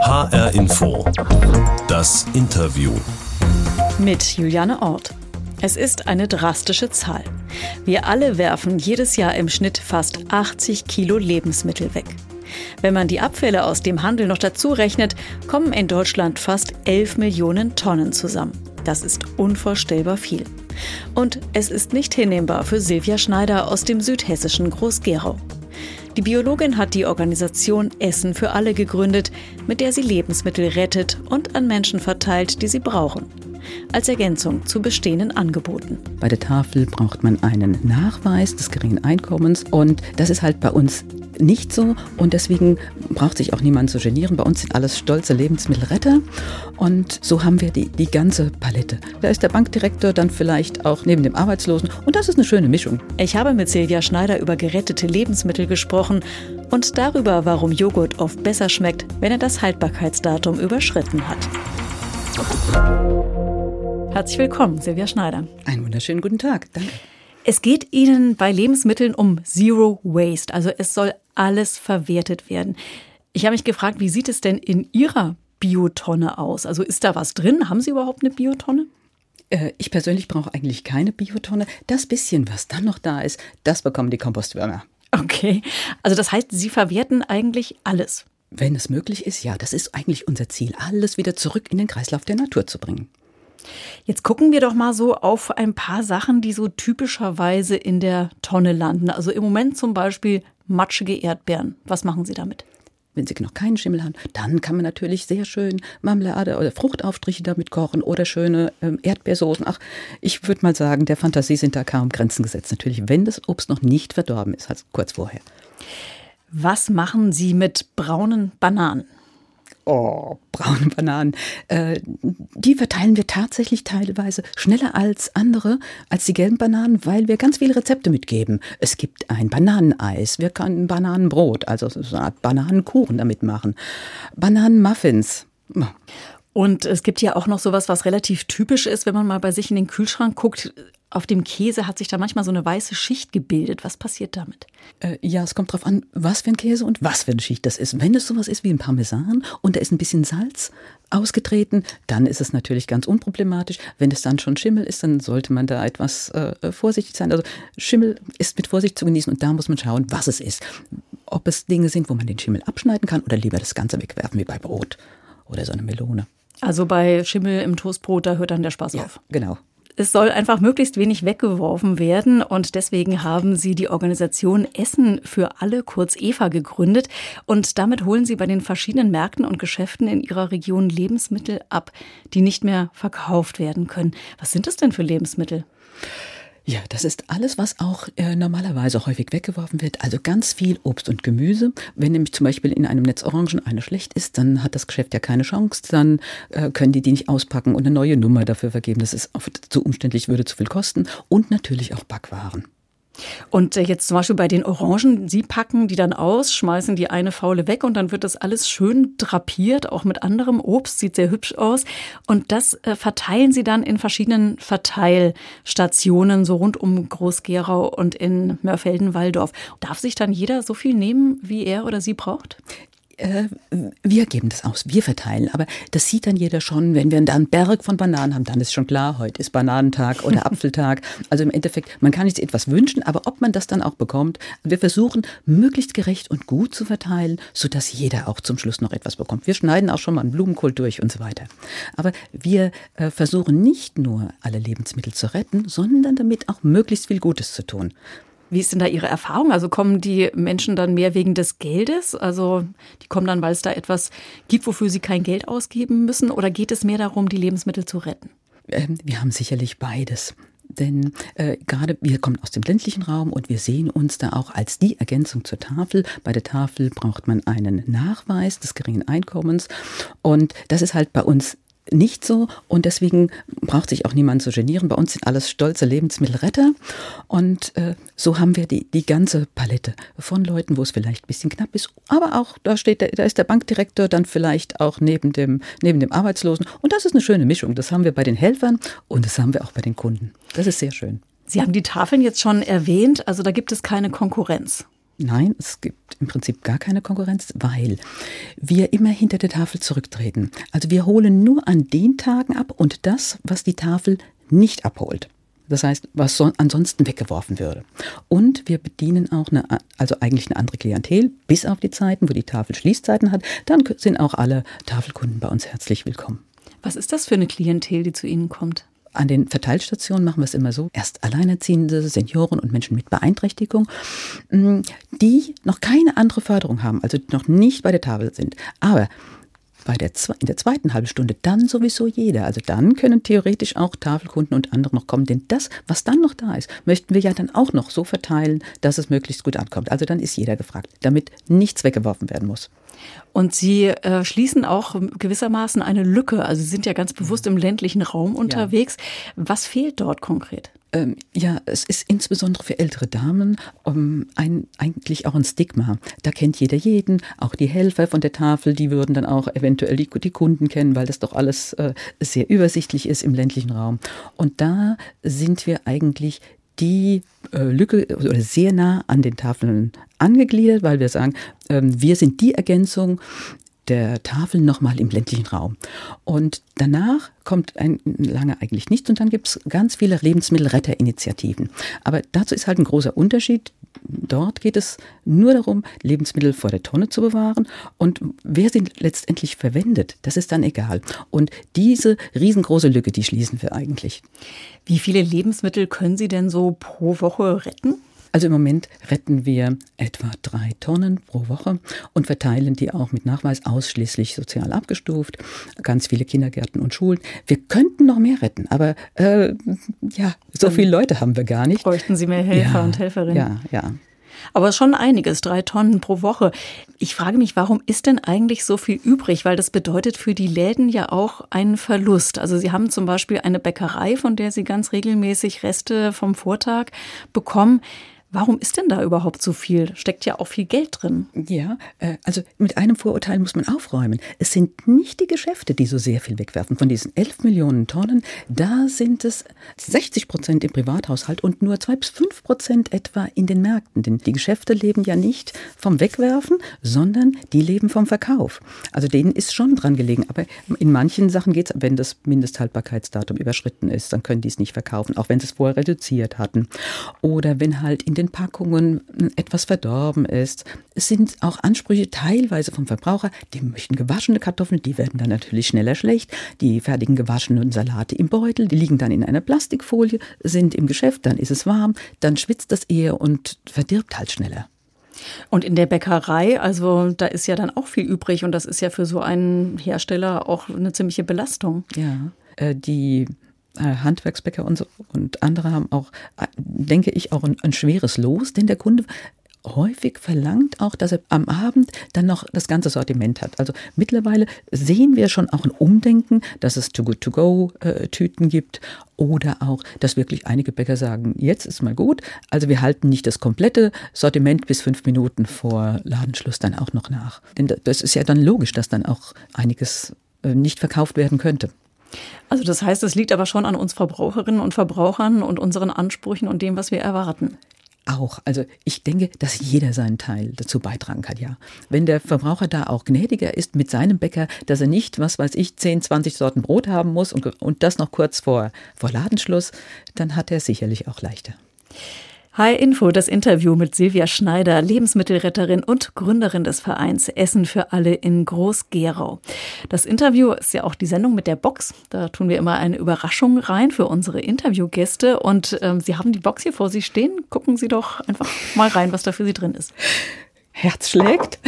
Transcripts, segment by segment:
HR Info. Das Interview. Mit Juliane Ort. Es ist eine drastische Zahl. Wir alle werfen jedes Jahr im Schnitt fast 80 Kilo Lebensmittel weg. Wenn man die Abfälle aus dem Handel noch dazu rechnet, kommen in Deutschland fast 11 Millionen Tonnen zusammen. Das ist unvorstellbar viel. Und es ist nicht hinnehmbar für Silvia Schneider aus dem südhessischen Groß-Gerau. Die Biologin hat die Organisation Essen für alle gegründet, mit der sie Lebensmittel rettet und an Menschen verteilt, die sie brauchen. Als Ergänzung zu bestehenden Angeboten. Bei der Tafel braucht man einen Nachweis des geringen Einkommens und das ist halt bei uns nicht so und deswegen braucht sich auch niemand zu genieren. Bei uns sind alles stolze Lebensmittelretter und so haben wir die, die ganze Palette. Da ist der Bankdirektor dann vielleicht auch neben dem Arbeitslosen und das ist eine schöne Mischung. Ich habe mit Silvia Schneider über gerettete Lebensmittel gesprochen und darüber, warum Joghurt oft besser schmeckt, wenn er das Haltbarkeitsdatum überschritten hat. Herzlich willkommen, Silvia Schneider. Einen wunderschönen guten Tag. Danke. Es geht Ihnen bei Lebensmitteln um Zero Waste, also es soll alles verwertet werden. Ich habe mich gefragt, wie sieht es denn in Ihrer Biotonne aus? Also ist da was drin? Haben Sie überhaupt eine Biotonne? Äh, ich persönlich brauche eigentlich keine Biotonne. Das bisschen, was dann noch da ist, das bekommen die Kompostwürmer. Okay, also das heißt, Sie verwerten eigentlich alles. Wenn es möglich ist, ja, das ist eigentlich unser Ziel, alles wieder zurück in den Kreislauf der Natur zu bringen. Jetzt gucken wir doch mal so auf ein paar Sachen, die so typischerweise in der Tonne landen. Also im Moment zum Beispiel matschige Erdbeeren. Was machen Sie damit? Wenn Sie noch keinen Schimmel haben, dann kann man natürlich sehr schön Marmelade oder Fruchtaufstriche damit kochen oder schöne ähm, Erdbeersoßen. Ach, ich würde mal sagen, der Fantasie sind da kaum Grenzen gesetzt. Natürlich, wenn das Obst noch nicht verdorben ist, also kurz vorher. Was machen Sie mit braunen Bananen? Oh, braune Bananen, äh, die verteilen wir tatsächlich teilweise schneller als andere, als die gelben Bananen, weil wir ganz viele Rezepte mitgeben. Es gibt ein Bananeneis, wir können Bananenbrot, also so eine Art Bananenkuchen damit machen, Bananenmuffins. Und es gibt ja auch noch sowas, was relativ typisch ist, wenn man mal bei sich in den Kühlschrank guckt. Auf dem Käse hat sich da manchmal so eine weiße Schicht gebildet. Was passiert damit? Äh, ja, es kommt darauf an, was für ein Käse und was für eine Schicht das ist. Wenn es sowas ist wie ein Parmesan und da ist ein bisschen Salz ausgetreten, dann ist es natürlich ganz unproblematisch. Wenn es dann schon Schimmel ist, dann sollte man da etwas äh, vorsichtig sein. Also Schimmel ist mit Vorsicht zu genießen und da muss man schauen, was es ist. Ob es Dinge sind, wo man den Schimmel abschneiden kann oder lieber das Ganze wegwerfen, wie bei Brot oder so eine Melone. Also bei Schimmel im Toastbrot, da hört dann der Spaß ja, auf. Genau. Es soll einfach möglichst wenig weggeworfen werden und deswegen haben sie die Organisation Essen für alle, kurz EVA, gegründet und damit holen sie bei den verschiedenen Märkten und Geschäften in ihrer Region Lebensmittel ab, die nicht mehr verkauft werden können. Was sind das denn für Lebensmittel? Ja, das ist alles, was auch äh, normalerweise häufig weggeworfen wird. Also ganz viel Obst und Gemüse. Wenn nämlich zum Beispiel in einem Netz Orangen eine schlecht ist, dann hat das Geschäft ja keine Chance. Dann äh, können die die nicht auspacken und eine neue Nummer dafür vergeben. Das ist oft zu umständlich, würde zu viel kosten. Und natürlich auch Backwaren. Und äh, jetzt zum Beispiel bei den Orangen, Sie packen die dann aus, schmeißen die eine Faule weg und dann wird das alles schön drapiert, auch mit anderem Obst, sieht sehr hübsch aus. Und das äh, verteilen Sie dann in verschiedenen Verteilstationen, so rund um Groß-Gerau und in Mörfelden-Walldorf. Darf sich dann jeder so viel nehmen, wie er oder sie braucht? Äh, wir geben das aus, wir verteilen. Aber das sieht dann jeder schon, wenn wir da einen Berg von Bananen haben, dann ist schon klar, heute ist Bananentag oder Apfeltag. Also im Endeffekt, man kann sich etwas wünschen, aber ob man das dann auch bekommt, wir versuchen möglichst gerecht und gut zu verteilen, sodass jeder auch zum Schluss noch etwas bekommt. Wir schneiden auch schon mal einen Blumenkohl durch und so weiter. Aber wir äh, versuchen nicht nur alle Lebensmittel zu retten, sondern damit auch möglichst viel Gutes zu tun. Wie ist denn da Ihre Erfahrung? Also kommen die Menschen dann mehr wegen des Geldes? Also die kommen dann, weil es da etwas gibt, wofür sie kein Geld ausgeben müssen? Oder geht es mehr darum, die Lebensmittel zu retten? Ähm, wir haben sicherlich beides. Denn äh, gerade wir kommen aus dem ländlichen Raum und wir sehen uns da auch als die Ergänzung zur Tafel. Bei der Tafel braucht man einen Nachweis des geringen Einkommens. Und das ist halt bei uns nicht so und deswegen braucht sich auch niemand zu genieren. Bei uns sind alles stolze Lebensmittelretter und äh, so haben wir die, die ganze Palette von Leuten, wo es vielleicht ein bisschen knapp ist, aber auch da steht, da ist der Bankdirektor dann vielleicht auch neben dem, neben dem Arbeitslosen und das ist eine schöne Mischung. Das haben wir bei den Helfern und das haben wir auch bei den Kunden. Das ist sehr schön. Sie haben die Tafeln jetzt schon erwähnt, also da gibt es keine Konkurrenz. Nein, es gibt im Prinzip gar keine Konkurrenz, weil wir immer hinter der Tafel zurücktreten. Also wir holen nur an den Tagen ab und das, was die Tafel nicht abholt. Das heißt, was so ansonsten weggeworfen würde. Und wir bedienen auch eine, also eigentlich eine andere Klientel, bis auf die Zeiten, wo die Tafel Schließzeiten hat. Dann sind auch alle Tafelkunden bei uns herzlich willkommen. Was ist das für eine Klientel, die zu Ihnen kommt? An den Verteilstationen machen wir es immer so. Erst Alleinerziehende, Senioren und Menschen mit Beeinträchtigung, mm, die noch keine andere Förderung haben, also noch nicht bei der Tafel sind. Aber bei der, in der zweiten halben Stunde dann sowieso jeder. Also dann können theoretisch auch Tafelkunden und andere noch kommen. Denn das, was dann noch da ist, möchten wir ja dann auch noch so verteilen, dass es möglichst gut ankommt. Also dann ist jeder gefragt, damit nichts weggeworfen werden muss. Und Sie äh, schließen auch gewissermaßen eine Lücke. Also Sie sind ja ganz bewusst im ländlichen Raum unterwegs. Ja. Was fehlt dort konkret? Ähm, ja, es ist insbesondere für ältere Damen um, ein, eigentlich auch ein Stigma. Da kennt jeder jeden, auch die Helfer von der Tafel, die würden dann auch eventuell die, die Kunden kennen, weil das doch alles äh, sehr übersichtlich ist im ländlichen Raum. Und da sind wir eigentlich die äh, Lücke oder sehr nah an den Tafeln angegliedert, weil wir sagen, ähm, wir sind die Ergänzung der Tafel nochmal im ländlichen Raum. Und danach kommt ein, lange eigentlich nichts und dann gibt es ganz viele Lebensmittelretterinitiativen. Aber dazu ist halt ein großer Unterschied. Dort geht es nur darum, Lebensmittel vor der Tonne zu bewahren und wer sie letztendlich verwendet, das ist dann egal. Und diese riesengroße Lücke, die schließen wir eigentlich. Wie viele Lebensmittel können Sie denn so pro Woche retten? Also im Moment retten wir etwa drei Tonnen pro Woche und verteilen die auch mit Nachweis ausschließlich sozial abgestuft. Ganz viele Kindergärten und Schulen. Wir könnten noch mehr retten, aber äh, ja, so Dann viele Leute haben wir gar nicht. Bräuchten Sie mehr Helfer ja, und Helferinnen? Ja, ja. Aber schon einiges, drei Tonnen pro Woche. Ich frage mich, warum ist denn eigentlich so viel übrig? Weil das bedeutet für die Läden ja auch einen Verlust. Also Sie haben zum Beispiel eine Bäckerei, von der Sie ganz regelmäßig Reste vom Vortag bekommen. Warum ist denn da überhaupt so viel? Steckt ja auch viel Geld drin. Ja, äh, also mit einem Vorurteil muss man aufräumen. Es sind nicht die Geschäfte, die so sehr viel wegwerfen. Von diesen 11 Millionen Tonnen, da sind es 60 Prozent im Privathaushalt und nur 2 bis 5 Prozent etwa in den Märkten. Denn die Geschäfte leben ja nicht vom Wegwerfen, sondern die leben vom Verkauf. Also denen ist schon dran gelegen. Aber in manchen Sachen geht es, wenn das Mindesthaltbarkeitsdatum überschritten ist, dann können die es nicht verkaufen, auch wenn sie es vorher reduziert hatten. Oder wenn halt in den Packungen etwas verdorben ist. Es sind auch Ansprüche teilweise vom Verbraucher, die möchten gewaschene Kartoffeln, die werden dann natürlich schneller schlecht. Die fertigen gewaschenen Salate im Beutel, die liegen dann in einer Plastikfolie, sind im Geschäft, dann ist es warm, dann schwitzt das eher und verdirbt halt schneller. Und in der Bäckerei, also da ist ja dann auch viel übrig und das ist ja für so einen Hersteller auch eine ziemliche Belastung. Ja, äh, die Handwerksbäcker und, so, und andere haben auch, äh, denke ich, auch ein, ein schweres Los, denn der Kunde häufig verlangt auch, dass er am Abend dann noch das ganze Sortiment hat. Also mittlerweile sehen wir schon auch ein Umdenken, dass es Too-Good-To-Go-Tüten gibt oder auch, dass wirklich einige Bäcker sagen, jetzt ist mal gut. Also wir halten nicht das komplette Sortiment bis fünf Minuten vor Ladenschluss dann auch noch nach. Denn das ist ja dann logisch, dass dann auch einiges äh, nicht verkauft werden könnte. Also das heißt, es liegt aber schon an uns Verbraucherinnen und Verbrauchern und unseren Ansprüchen und dem, was wir erwarten. Auch. Also ich denke, dass jeder seinen Teil dazu beitragen kann, ja. Wenn der Verbraucher da auch gnädiger ist mit seinem Bäcker, dass er nicht, was weiß ich, 10, 20 Sorten Brot haben muss und, und das noch kurz vor, vor Ladenschluss, dann hat er sicherlich auch leichter. Hi Info, das Interview mit Silvia Schneider, Lebensmittelretterin und Gründerin des Vereins Essen für alle in Groß-Gerau. Das Interview ist ja auch die Sendung mit der Box. Da tun wir immer eine Überraschung rein für unsere Interviewgäste. Und ähm, Sie haben die Box hier vor sich stehen. Gucken Sie doch einfach mal rein, was da für Sie drin ist. Herz schlägt?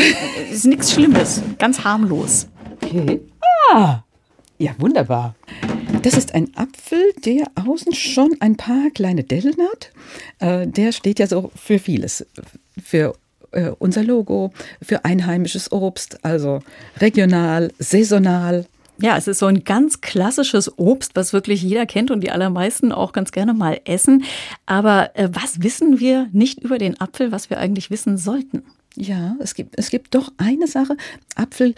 Ist nichts Schlimmes, ganz harmlos. Okay. Ah, ja, wunderbar. Das ist ein Apfel, der außen schon ein paar kleine Dellen hat. Äh, der steht ja so für vieles. Für äh, unser Logo, für einheimisches Obst, also regional, saisonal. Ja, es ist so ein ganz klassisches Obst, was wirklich jeder kennt und die allermeisten auch ganz gerne mal essen. Aber äh, was wissen wir nicht über den Apfel, was wir eigentlich wissen sollten? Ja, es gibt, es gibt doch eine Sache. Apfel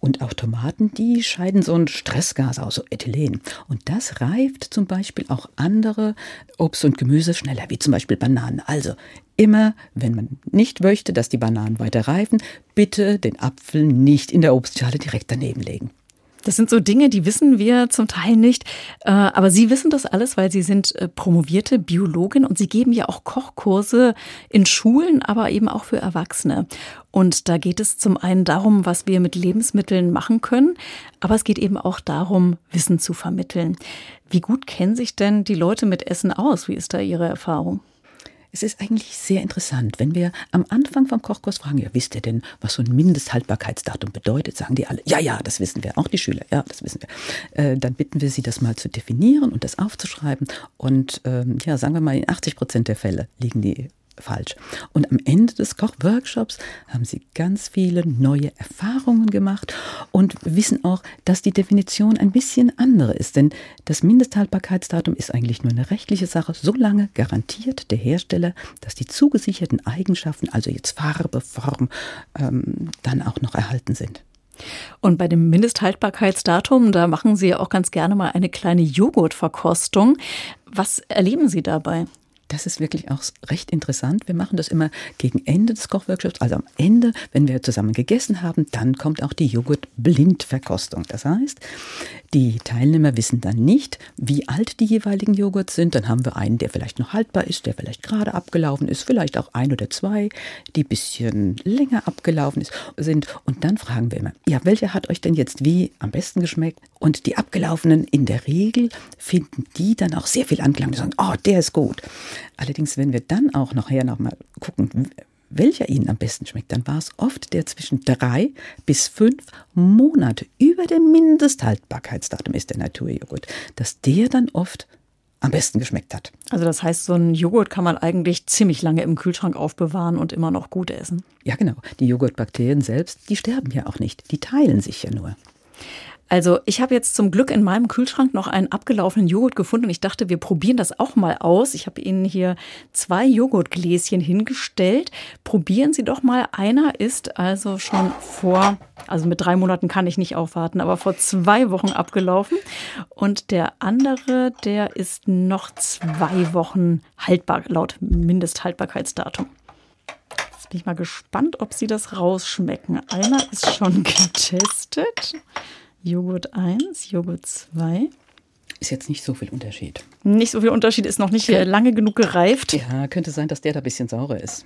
und auch Tomaten, die scheiden so ein Stressgas aus, so Ethylen. Und das reift zum Beispiel auch andere Obst und Gemüse schneller, wie zum Beispiel Bananen. Also immer, wenn man nicht möchte, dass die Bananen weiter reifen, bitte den Apfel nicht in der Obstschale direkt daneben legen. Das sind so Dinge, die wissen wir zum Teil nicht. Äh, aber Sie wissen das alles, weil Sie sind äh, promovierte Biologin und Sie geben ja auch Kochkurse in Schulen, aber eben auch für Erwachsene. Und da geht es zum einen darum, was wir mit Lebensmitteln machen können, aber es geht eben auch darum, Wissen zu vermitteln. Wie gut kennen sich denn die Leute mit Essen aus? Wie ist da Ihre Erfahrung? Es ist eigentlich sehr interessant, wenn wir am Anfang vom Kochkurs fragen, ja, wisst ihr denn, was so ein Mindesthaltbarkeitsdatum bedeutet? Sagen die alle, ja, ja, das wissen wir, auch die Schüler, ja, das wissen wir. Äh, dann bitten wir sie, das mal zu definieren und das aufzuschreiben. Und ähm, ja, sagen wir mal, in 80 Prozent der Fälle liegen die falsch. Und am Ende des Kochworkshops haben sie ganz viele neue Erfahrungen gemacht und wissen auch, dass die Definition ein bisschen andere ist. Denn das Mindesthaltbarkeitsdatum ist eigentlich nur eine rechtliche Sache. Solange garantiert der Hersteller, dass die zugesicherten Eigenschaften, also jetzt Farbe, Form, ähm, dann auch noch erhalten sind. Und bei dem Mindesthaltbarkeitsdatum, da machen Sie ja auch ganz gerne mal eine kleine Joghurtverkostung. Was erleben Sie dabei? Das ist wirklich auch recht interessant. Wir machen das immer gegen Ende des Kochworkshops, also am Ende, wenn wir zusammen gegessen haben, dann kommt auch die Joghurt-Blindverkostung. Das heißt, die Teilnehmer wissen dann nicht, wie alt die jeweiligen Joghurts sind. Dann haben wir einen, der vielleicht noch haltbar ist, der vielleicht gerade abgelaufen ist, vielleicht auch ein oder zwei, die ein bisschen länger abgelaufen sind. Und dann fragen wir immer, ja, welcher hat euch denn jetzt wie am besten geschmeckt? Und die abgelaufenen in der Regel finden die dann auch sehr viel Anklang. Die sagen, oh, der ist gut. Allerdings, wenn wir dann auch nachher nochmal gucken, welcher Ihnen am besten schmeckt, dann war es oft der zwischen drei bis fünf Monate über dem Mindesthaltbarkeitsdatum ist der Naturjoghurt, dass der dann oft am besten geschmeckt hat. Also das heißt, so ein Joghurt kann man eigentlich ziemlich lange im Kühlschrank aufbewahren und immer noch gut essen. Ja, genau. Die Joghurtbakterien selbst, die sterben ja auch nicht. Die teilen sich ja nur. Also ich habe jetzt zum Glück in meinem Kühlschrank noch einen abgelaufenen Joghurt gefunden und ich dachte, wir probieren das auch mal aus. Ich habe Ihnen hier zwei Joghurtgläschen hingestellt. Probieren Sie doch mal. Einer ist also schon vor, also mit drei Monaten kann ich nicht aufwarten, aber vor zwei Wochen abgelaufen. Und der andere, der ist noch zwei Wochen haltbar, laut Mindesthaltbarkeitsdatum. Jetzt bin ich mal gespannt, ob Sie das rausschmecken. Einer ist schon getestet. Joghurt 1, Joghurt 2. Ist jetzt nicht so viel Unterschied. Nicht so viel Unterschied, ist noch nicht okay. lange genug gereift. Ja, könnte sein, dass der da ein bisschen saurer ist.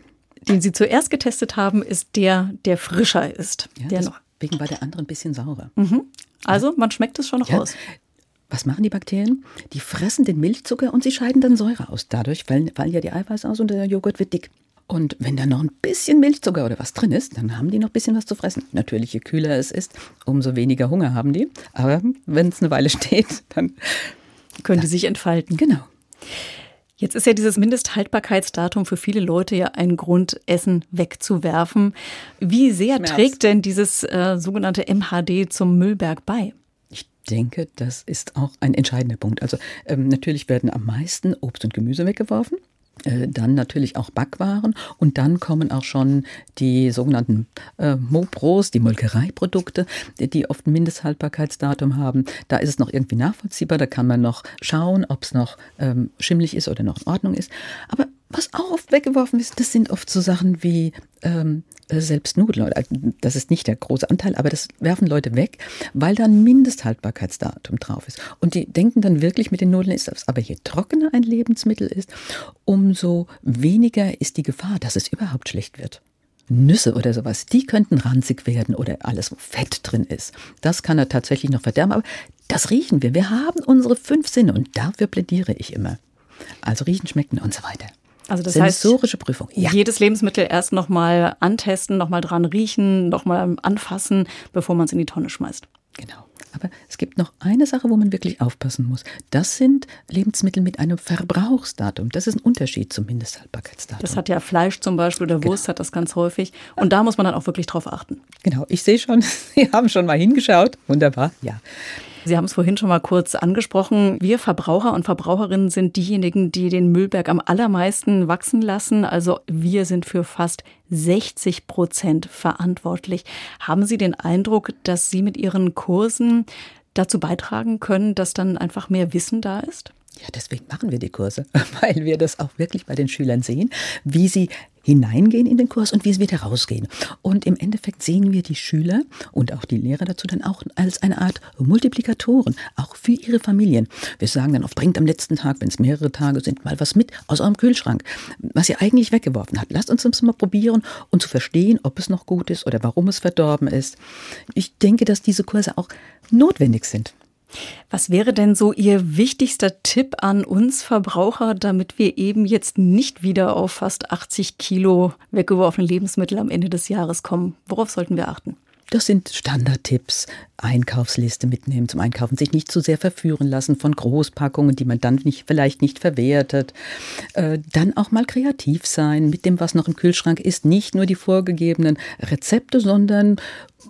Den Sie zuerst getestet haben, ist der, der frischer ist. Ja, der deswegen war der andere ein bisschen saurer. Mhm. Also, man schmeckt es schon ja. raus. Was machen die Bakterien? Die fressen den Milchzucker und sie scheiden dann Säure aus. Dadurch fallen, fallen ja die Eiweiße aus und der Joghurt wird dick. Und wenn da noch ein bisschen Milchzucker oder was drin ist, dann haben die noch ein bisschen was zu fressen. Natürlich, je kühler es ist, umso weniger Hunger haben die. Aber wenn es eine Weile steht, dann können die sich entfalten. Genau. Jetzt ist ja dieses Mindesthaltbarkeitsdatum für viele Leute ja ein Grund, Essen wegzuwerfen. Wie sehr Schmerz. trägt denn dieses äh, sogenannte MHD zum Müllberg bei? Ich denke, das ist auch ein entscheidender Punkt. Also ähm, natürlich werden am meisten Obst und Gemüse weggeworfen. Äh, dann natürlich auch Backwaren und dann kommen auch schon die sogenannten äh, Mopros, die Molkereiprodukte, die oft ein Mindesthaltbarkeitsdatum haben. Da ist es noch irgendwie nachvollziehbar, da kann man noch schauen, ob es noch ähm, schimmlig ist oder noch in Ordnung ist. Aber was auch oft weggeworfen ist, das sind oft so Sachen wie ähm, äh, selbst Nudeln. Das ist nicht der große Anteil, aber das werfen Leute weg, weil da ein Mindesthaltbarkeitsdatum drauf ist. Und die denken dann wirklich mit den Nudeln ist das. Aber je trockener ein Lebensmittel ist, umso weniger ist die Gefahr, dass es überhaupt schlecht wird. Nüsse oder sowas, die könnten ranzig werden oder alles, wo Fett drin ist. Das kann er tatsächlich noch verderben, aber das riechen wir. Wir haben unsere fünf Sinne und dafür plädiere ich immer. Also riechen, schmecken und so weiter. Also das Sensorische heißt, Prüfung. Ja. Jedes Lebensmittel erst nochmal antesten, nochmal dran riechen, nochmal anfassen, bevor man es in die Tonne schmeißt. Genau. Aber es gibt noch eine Sache, wo man wirklich aufpassen muss. Das sind Lebensmittel mit einem Verbrauchsdatum. Das ist ein Unterschied zum Mindesthaltbarkeitsdatum. Das hat ja Fleisch zum Beispiel oder genau. Wurst hat das ganz häufig. Und da muss man dann auch wirklich drauf achten. Genau. Ich sehe schon, Sie haben schon mal hingeschaut. Wunderbar. Ja. Sie haben es vorhin schon mal kurz angesprochen. Wir Verbraucher und Verbraucherinnen sind diejenigen, die den Müllberg am allermeisten wachsen lassen. Also wir sind für fast 60 Prozent verantwortlich. Haben Sie den Eindruck, dass Sie mit Ihren Kursen dazu beitragen können, dass dann einfach mehr Wissen da ist? Ja, deswegen machen wir die Kurse, weil wir das auch wirklich bei den Schülern sehen, wie sie hineingehen in den Kurs und wie sie wieder rausgehen. Und im Endeffekt sehen wir die Schüler und auch die Lehrer dazu dann auch als eine Art Multiplikatoren, auch für ihre Familien. Wir sagen dann oft, bringt am letzten Tag, wenn es mehrere Tage sind, mal was mit aus eurem Kühlschrank, was ihr eigentlich weggeworfen habt. Lasst uns das mal probieren und zu verstehen, ob es noch gut ist oder warum es verdorben ist. Ich denke, dass diese Kurse auch notwendig sind. Was wäre denn so Ihr wichtigster Tipp an uns Verbraucher, damit wir eben jetzt nicht wieder auf fast 80 Kilo weggeworfene Lebensmittel am Ende des Jahres kommen? Worauf sollten wir achten? Das sind Standardtipps. Einkaufsliste mitnehmen zum Einkaufen, sich nicht zu sehr verführen lassen von Großpackungen, die man dann nicht, vielleicht nicht verwertet. Äh, dann auch mal kreativ sein mit dem, was noch im Kühlschrank ist. Nicht nur die vorgegebenen Rezepte, sondern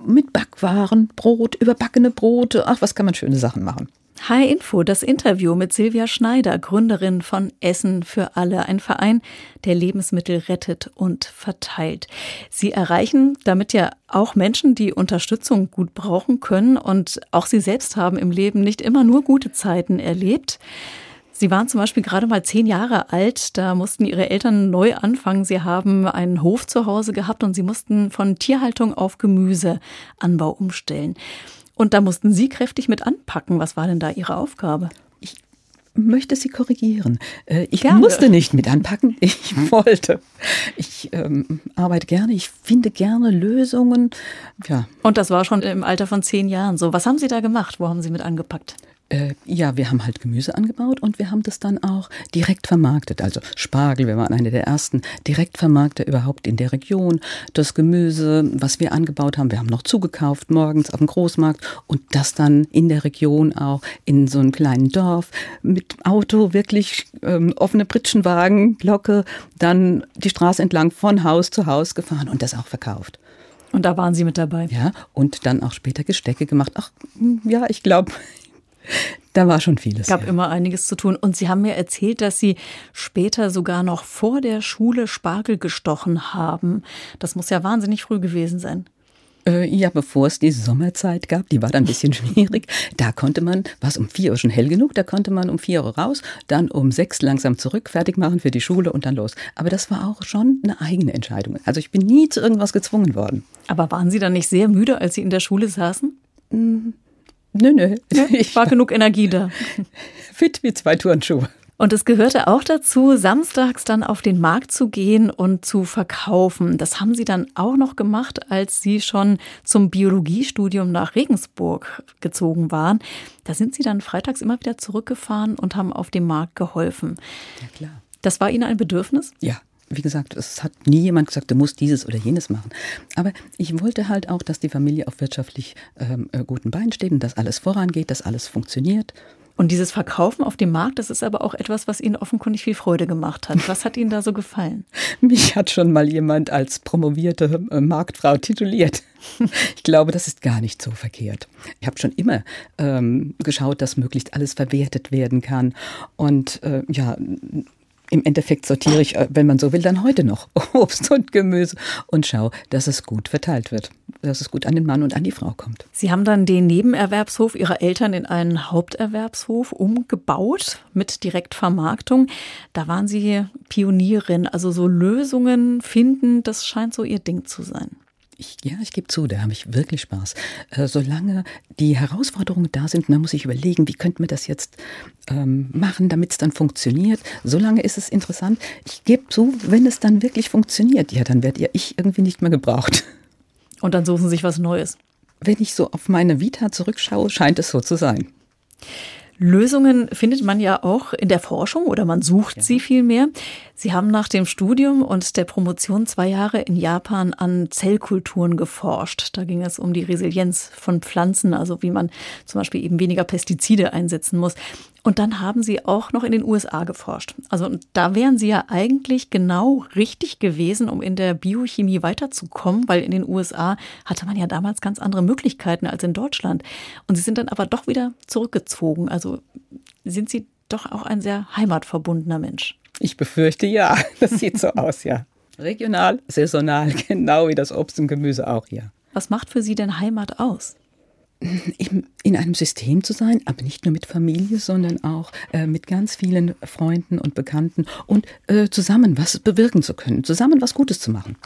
mit Backwaren, Brot, überbackene Brote. Ach, was kann man schöne Sachen machen. Hi Info, das Interview mit Silvia Schneider, Gründerin von Essen für alle, ein Verein, der Lebensmittel rettet und verteilt. Sie erreichen damit ja auch Menschen, die Unterstützung gut brauchen können und auch sie selbst haben im Leben nicht immer nur gute Zeiten erlebt. Sie waren zum Beispiel gerade mal zehn Jahre alt. Da mussten Ihre Eltern neu anfangen. Sie haben einen Hof zu Hause gehabt und Sie mussten von Tierhaltung auf Gemüseanbau umstellen. Und da mussten Sie kräftig mit anpacken. Was war denn da Ihre Aufgabe? Ich möchte Sie korrigieren. Äh, ich gerne. musste nicht mit anpacken, ich wollte. Ich ähm, arbeite gerne, ich finde gerne Lösungen. Ja. Und das war schon im Alter von zehn Jahren so. Was haben Sie da gemacht? Wo haben Sie mit angepackt? Äh, ja, wir haben halt Gemüse angebaut und wir haben das dann auch direkt vermarktet. Also Spargel, wir waren eine der ersten Direktvermarkter überhaupt in der Region. Das Gemüse, was wir angebaut haben, wir haben noch zugekauft morgens auf dem Großmarkt und das dann in der Region auch in so einem kleinen Dorf mit Auto, wirklich ähm, offene Pritschenwagen, Glocke, dann die Straße entlang von Haus zu Haus gefahren und das auch verkauft. Und da waren Sie mit dabei? Ja, und dann auch später Gestecke gemacht. Ach, ja, ich glaube, da war schon vieles. Es gab ja. immer einiges zu tun. Und Sie haben mir erzählt, dass Sie später sogar noch vor der Schule Spargel gestochen haben. Das muss ja wahnsinnig früh gewesen sein. Äh, ja, bevor es die Sommerzeit gab, die war dann ein bisschen schwierig. Da konnte man, war es um vier Uhr schon hell genug, da konnte man um vier Uhr raus, dann um sechs langsam zurück, fertig machen für die Schule und dann los. Aber das war auch schon eine eigene Entscheidung. Also ich bin nie zu irgendwas gezwungen worden. Aber waren Sie dann nicht sehr müde, als Sie in der Schule saßen? Mhm. Nö, nö. Ich war genug Energie da. Fit wie zwei Turnschuhe. Und es gehörte auch dazu, samstags dann auf den Markt zu gehen und zu verkaufen. Das haben Sie dann auch noch gemacht, als Sie schon zum Biologiestudium nach Regensburg gezogen waren. Da sind Sie dann freitags immer wieder zurückgefahren und haben auf dem Markt geholfen. Ja, klar. Das war Ihnen ein Bedürfnis? Ja, wie gesagt, es hat nie jemand gesagt, du musst dieses oder jenes machen. Aber ich wollte halt auch, dass die Familie auf wirtschaftlich ähm, äh, guten Beinen steht und dass alles vorangeht, dass alles funktioniert. Und dieses Verkaufen auf dem Markt, das ist aber auch etwas, was Ihnen offenkundig viel Freude gemacht hat. Was hat Ihnen da so gefallen? Mich hat schon mal jemand als promovierte äh, Marktfrau tituliert. Ich glaube, das ist gar nicht so verkehrt. Ich habe schon immer ähm, geschaut, dass möglichst alles verwertet werden kann. Und äh, ja, im Endeffekt sortiere ich, äh, wenn man so will, dann heute noch Obst und Gemüse und schaue, dass es gut verteilt wird, dass es gut an den Mann und an die Frau kommt. Sie haben dann den Nebenerwerbshof Ihrer Eltern in einen Haupterwerbshof umgebaut mit Direktvermarktung. Da waren Sie Pionierin, also so Lösungen finden, das scheint so Ihr Ding zu sein. Ich, ja, ich gebe zu, da habe ich wirklich Spaß. Äh, solange die Herausforderungen da sind, dann muss ich überlegen, wie könnte man das jetzt ähm, machen, damit es dann funktioniert. Solange ist es interessant. Ich gebe zu, wenn es dann wirklich funktioniert, ja, dann werde ja ich irgendwie nicht mehr gebraucht. Und dann suchen Sie sich was Neues. Wenn ich so auf meine Vita zurückschaue, scheint es so zu sein. Lösungen findet man ja auch in der Forschung oder man sucht ja. sie vielmehr. Sie haben nach dem Studium und der Promotion zwei Jahre in Japan an Zellkulturen geforscht. Da ging es um die Resilienz von Pflanzen, also wie man zum Beispiel eben weniger Pestizide einsetzen muss. Und dann haben Sie auch noch in den USA geforscht. Also da wären Sie ja eigentlich genau richtig gewesen, um in der Biochemie weiterzukommen, weil in den USA hatte man ja damals ganz andere Möglichkeiten als in Deutschland. Und Sie sind dann aber doch wieder zurückgezogen. Also sind Sie doch auch ein sehr heimatverbundener Mensch. Ich befürchte ja. Das sieht so aus, ja. Regional, saisonal, genau wie das Obst und Gemüse auch, ja. Was macht für Sie denn Heimat aus? In einem System zu sein, aber nicht nur mit Familie, sondern auch äh, mit ganz vielen Freunden und Bekannten und äh, zusammen was bewirken zu können, zusammen was Gutes zu machen.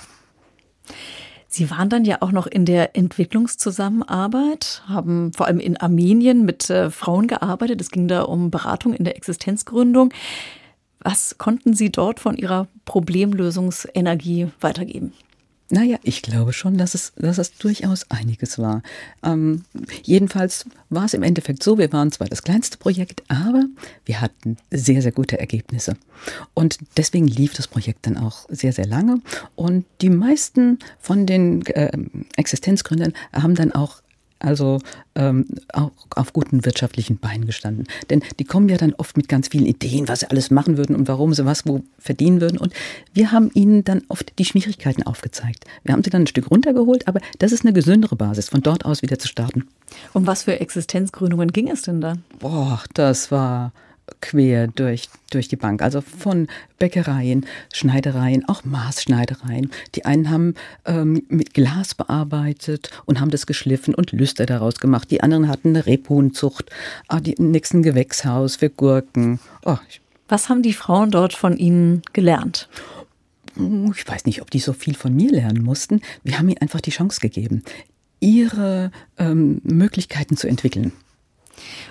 Sie waren dann ja auch noch in der Entwicklungszusammenarbeit, haben vor allem in Armenien mit äh, Frauen gearbeitet. Es ging da um Beratung in der Existenzgründung. Was konnten Sie dort von Ihrer Problemlösungsenergie weitergeben? Naja, ich glaube schon, dass es, dass es durchaus einiges war. Ähm, jedenfalls war es im Endeffekt so, wir waren zwar das kleinste Projekt, aber wir hatten sehr, sehr gute Ergebnisse. Und deswegen lief das Projekt dann auch sehr, sehr lange. Und die meisten von den äh, Existenzgründern haben dann auch also ähm, auch auf guten wirtschaftlichen Beinen gestanden. Denn die kommen ja dann oft mit ganz vielen Ideen, was sie alles machen würden und warum sie was wo verdienen würden. Und wir haben ihnen dann oft die Schwierigkeiten aufgezeigt. Wir haben sie dann ein Stück runtergeholt, aber das ist eine gesündere Basis, von dort aus wieder zu starten. Um was für Existenzgründungen ging es denn da? Boah, das war quer durch, durch die Bank. Also von Bäckereien, Schneidereien, auch Maßschneidereien. Die einen haben ähm, mit Glas bearbeitet und haben das geschliffen und Lüster daraus gemacht. Die anderen hatten eine Rebhuhnzucht, ah, die nächsten Gewächshaus für Gurken. Oh, Was haben die Frauen dort von Ihnen gelernt? Ich weiß nicht, ob die so viel von mir lernen mussten. Wir haben ihnen einfach die Chance gegeben, ihre ähm, Möglichkeiten zu entwickeln.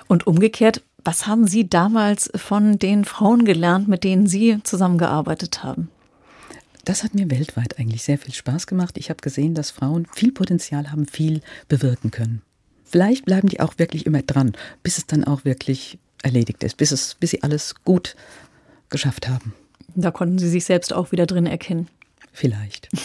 Und umgekehrt, was haben Sie damals von den Frauen gelernt, mit denen Sie zusammengearbeitet haben? Das hat mir weltweit eigentlich sehr viel Spaß gemacht. Ich habe gesehen, dass Frauen viel Potenzial haben, viel bewirken können. Vielleicht bleiben die auch wirklich immer dran, bis es dann auch wirklich erledigt ist, bis, es, bis sie alles gut geschafft haben. Da konnten Sie sich selbst auch wieder drin erkennen. Vielleicht.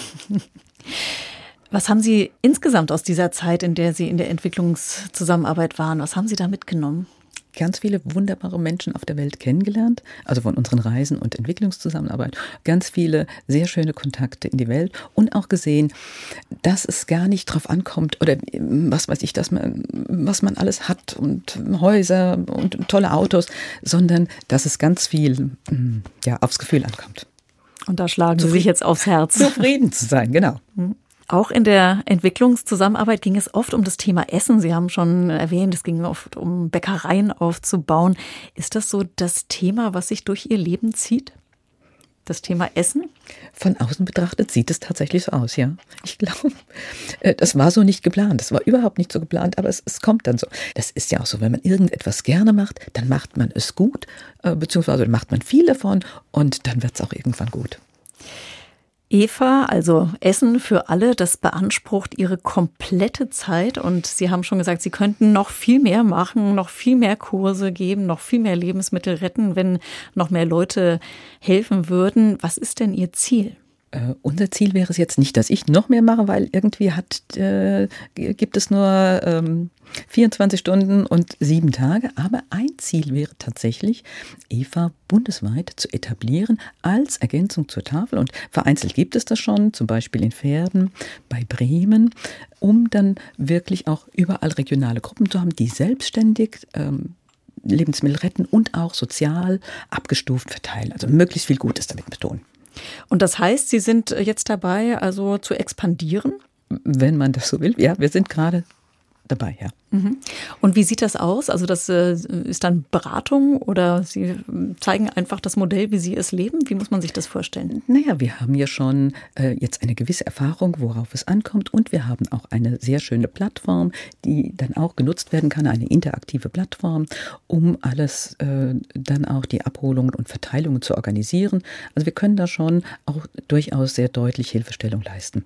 Was haben Sie insgesamt aus dieser Zeit, in der Sie in der Entwicklungszusammenarbeit waren, was haben Sie da mitgenommen? ganz viele wunderbare Menschen auf der Welt kennengelernt, also von unseren Reisen und Entwicklungszusammenarbeit, ganz viele sehr schöne Kontakte in die Welt und auch gesehen, dass es gar nicht drauf ankommt oder was weiß ich, dass man, was man alles hat und Häuser und tolle Autos, sondern dass es ganz viel mm, ja, aufs Gefühl ankommt. Und da schlagen Sie sich jetzt aufs Herz. Zufrieden zu sein, genau. Auch in der Entwicklungszusammenarbeit ging es oft um das Thema Essen. Sie haben schon erwähnt, es ging oft um Bäckereien aufzubauen. Ist das so das Thema, was sich durch Ihr Leben zieht? Das Thema Essen? Von außen betrachtet sieht es tatsächlich so aus, ja. Ich glaube, äh, das war so nicht geplant. Das war überhaupt nicht so geplant, aber es, es kommt dann so. Das ist ja auch so, wenn man irgendetwas gerne macht, dann macht man es gut, äh, beziehungsweise macht man viel davon und dann wird es auch irgendwann gut. Eva, also Essen für alle, das beansprucht ihre komplette Zeit und Sie haben schon gesagt, Sie könnten noch viel mehr machen, noch viel mehr Kurse geben, noch viel mehr Lebensmittel retten, wenn noch mehr Leute helfen würden. Was ist denn Ihr Ziel? Äh, unser Ziel wäre es jetzt nicht, dass ich noch mehr mache, weil irgendwie hat, äh, gibt es nur ähm, 24 Stunden und sieben Tage. Aber ein Ziel wäre tatsächlich, Eva bundesweit zu etablieren als Ergänzung zur Tafel. Und vereinzelt gibt es das schon, zum Beispiel in Pferden, bei Bremen, um dann wirklich auch überall regionale Gruppen zu haben, die selbstständig ähm, Lebensmittel retten und auch sozial abgestuft verteilen. Also möglichst viel Gutes damit betonen. Und das heißt, Sie sind jetzt dabei, also zu expandieren? Wenn man das so will. Ja, wir sind gerade dabei, ja. Mhm. Und wie sieht das aus? Also das äh, ist dann Beratung oder Sie zeigen einfach das Modell, wie Sie es leben? Wie muss man sich das vorstellen? Naja, wir haben ja schon äh, jetzt eine gewisse Erfahrung, worauf es ankommt und wir haben auch eine sehr schöne Plattform, die dann auch genutzt werden kann, eine interaktive Plattform, um alles äh, dann auch die Abholungen und Verteilungen zu organisieren. Also wir können da schon auch durchaus sehr deutlich Hilfestellung leisten.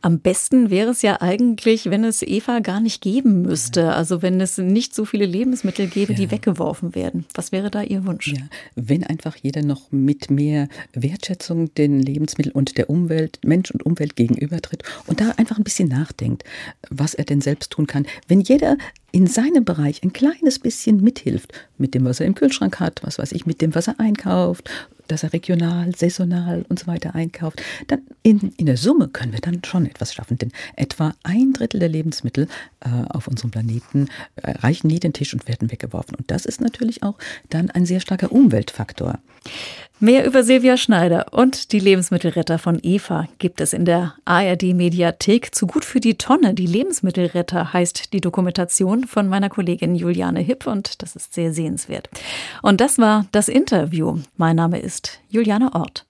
Am besten wäre es ja eigentlich, wenn es Eva gar nicht geben müsste. Also wenn es nicht so viele Lebensmittel gäbe, ja. die weggeworfen werden. Was wäre da Ihr Wunsch? Ja, wenn einfach jeder noch mit mehr Wertschätzung den Lebensmitteln und der Umwelt, Mensch und Umwelt gegenübertritt und da einfach ein bisschen nachdenkt, was er denn selbst tun kann. Wenn jeder in seinem Bereich ein kleines bisschen mithilft, mit dem, was er im Kühlschrank hat, was weiß ich, mit dem, was er einkauft, dass er regional, saisonal und so weiter einkauft, dann in, in der Summe können wir dann schon etwas schaffen. Denn etwa ein Drittel der Lebensmittel äh, auf unserem Planeten erreichen nie den Tisch und werden weggeworfen. Und das ist natürlich auch dann ein sehr starker Umweltfaktor. Mehr über Silvia Schneider und die Lebensmittelretter von Eva gibt es in der ARD Mediathek. Zu gut für die Tonne. Die Lebensmittelretter heißt die Dokumentation von meiner Kollegin Juliane Hipp und das ist sehr sehenswert. Und das war das Interview. Mein Name ist Juliane Ort.